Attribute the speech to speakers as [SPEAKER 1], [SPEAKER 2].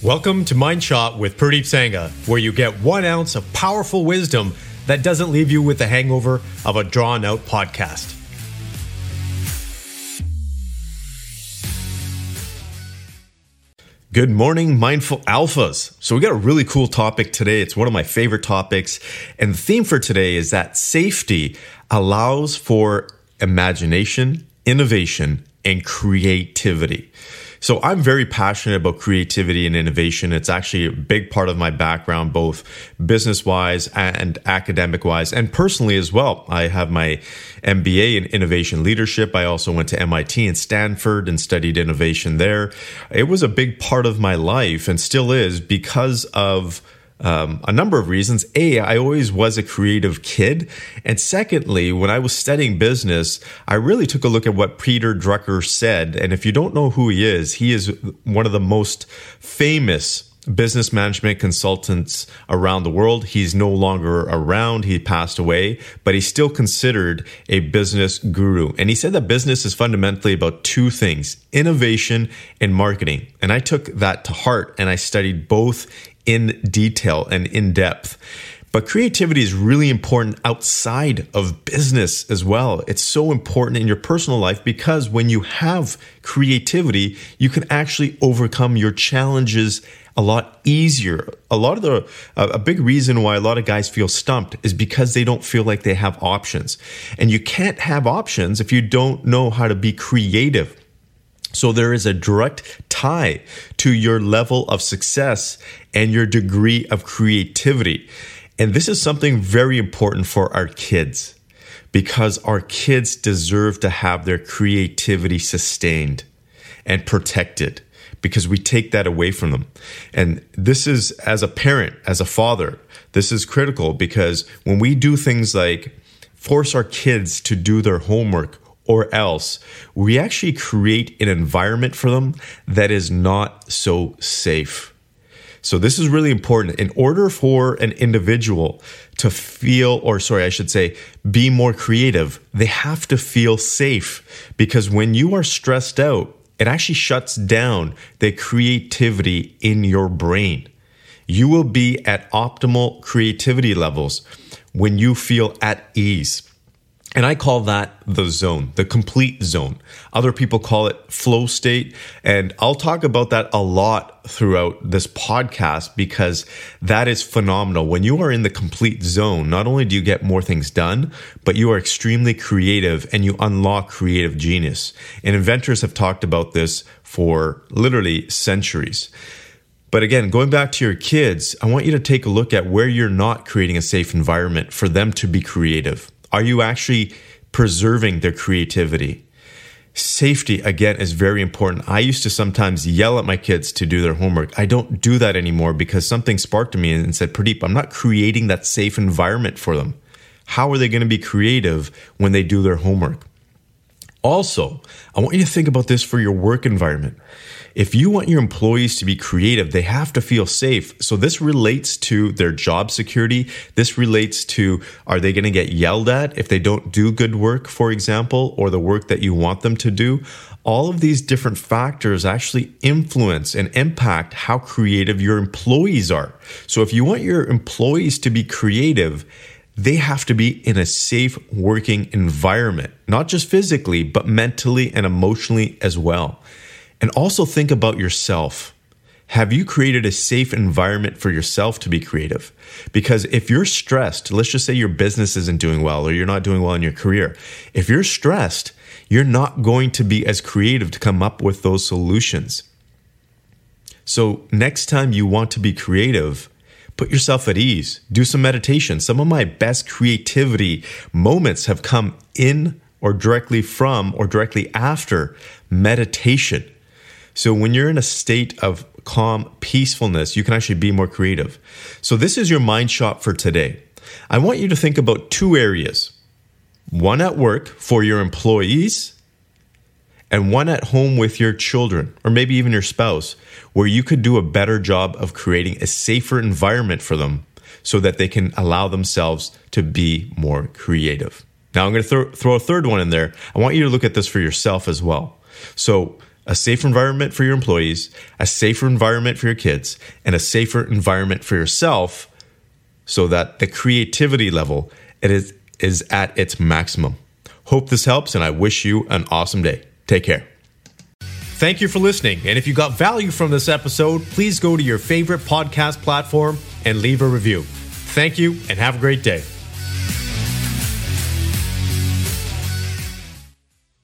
[SPEAKER 1] Welcome to Mind Shot with Pradeep Sangha, where you get one ounce of powerful wisdom that doesn't leave you with the hangover of a drawn out podcast. Good morning, mindful alphas. So, we got a really cool topic today. It's one of my favorite topics. And the theme for today is that safety allows for imagination, innovation, and creativity. So I'm very passionate about creativity and innovation. It's actually a big part of my background, both business wise and academic wise, and personally as well. I have my MBA in innovation leadership. I also went to MIT and Stanford and studied innovation there. It was a big part of my life and still is because of um, a number of reasons. A, I always was a creative kid. And secondly, when I was studying business, I really took a look at what Peter Drucker said. And if you don't know who he is, he is one of the most famous business management consultants around the world. He's no longer around. He passed away, but he's still considered a business guru. And he said that business is fundamentally about two things innovation and marketing. And I took that to heart and I studied both in detail and in depth. But creativity is really important outside of business as well. It's so important in your personal life because when you have creativity, you can actually overcome your challenges a lot easier. A lot of the, a big reason why a lot of guys feel stumped is because they don't feel like they have options. And you can't have options if you don't know how to be creative. So there is a direct tie to your level of success and your degree of creativity. And this is something very important for our kids because our kids deserve to have their creativity sustained and protected because we take that away from them. And this is, as a parent, as a father, this is critical because when we do things like force our kids to do their homework or else we actually create an environment for them that is not so safe. So, this is really important. In order for an individual to feel, or sorry, I should say, be more creative, they have to feel safe because when you are stressed out, it actually shuts down the creativity in your brain. You will be at optimal creativity levels when you feel at ease. And I call that the zone, the complete zone. Other people call it flow state. And I'll talk about that a lot throughout this podcast because that is phenomenal. When you are in the complete zone, not only do you get more things done, but you are extremely creative and you unlock creative genius. And inventors have talked about this for literally centuries. But again, going back to your kids, I want you to take a look at where you're not creating a safe environment for them to be creative are you actually preserving their creativity? Safety, again, is very important. I used to sometimes yell at my kids to do their homework. I don't do that anymore because something sparked me and said, Pradeep, I'm not creating that safe environment for them. How are they going to be creative when they do their homework? Also, I want you to think about this for your work environment. If you want your employees to be creative, they have to feel safe. So this relates to their job security. This relates to are they going to get yelled at if they don't do good work, for example, or the work that you want them to do? All of these different factors actually influence and impact how creative your employees are. So if you want your employees to be creative, they have to be in a safe working environment, not just physically, but mentally and emotionally as well. And also think about yourself. Have you created a safe environment for yourself to be creative? Because if you're stressed, let's just say your business isn't doing well or you're not doing well in your career. If you're stressed, you're not going to be as creative to come up with those solutions. So, next time you want to be creative, put yourself at ease, do some meditation. Some of my best creativity moments have come in or directly from or directly after meditation. So when you're in a state of calm peacefulness, you can actually be more creative. So this is your mind shot for today. I want you to think about two areas one at work for your employees, and one at home with your children, or maybe even your spouse, where you could do a better job of creating a safer environment for them so that they can allow themselves to be more creative. Now, I'm going to throw, throw a third one in there. I want you to look at this for yourself as well. So, a safer environment for your employees, a safer environment for your kids, and a safer environment for yourself so that the creativity level it is, is at its maximum. Hope this helps, and I wish you an awesome day. Take care. Thank you for listening. And if you got value from this episode, please go to your favorite podcast platform and leave a review. Thank you, and have a great day.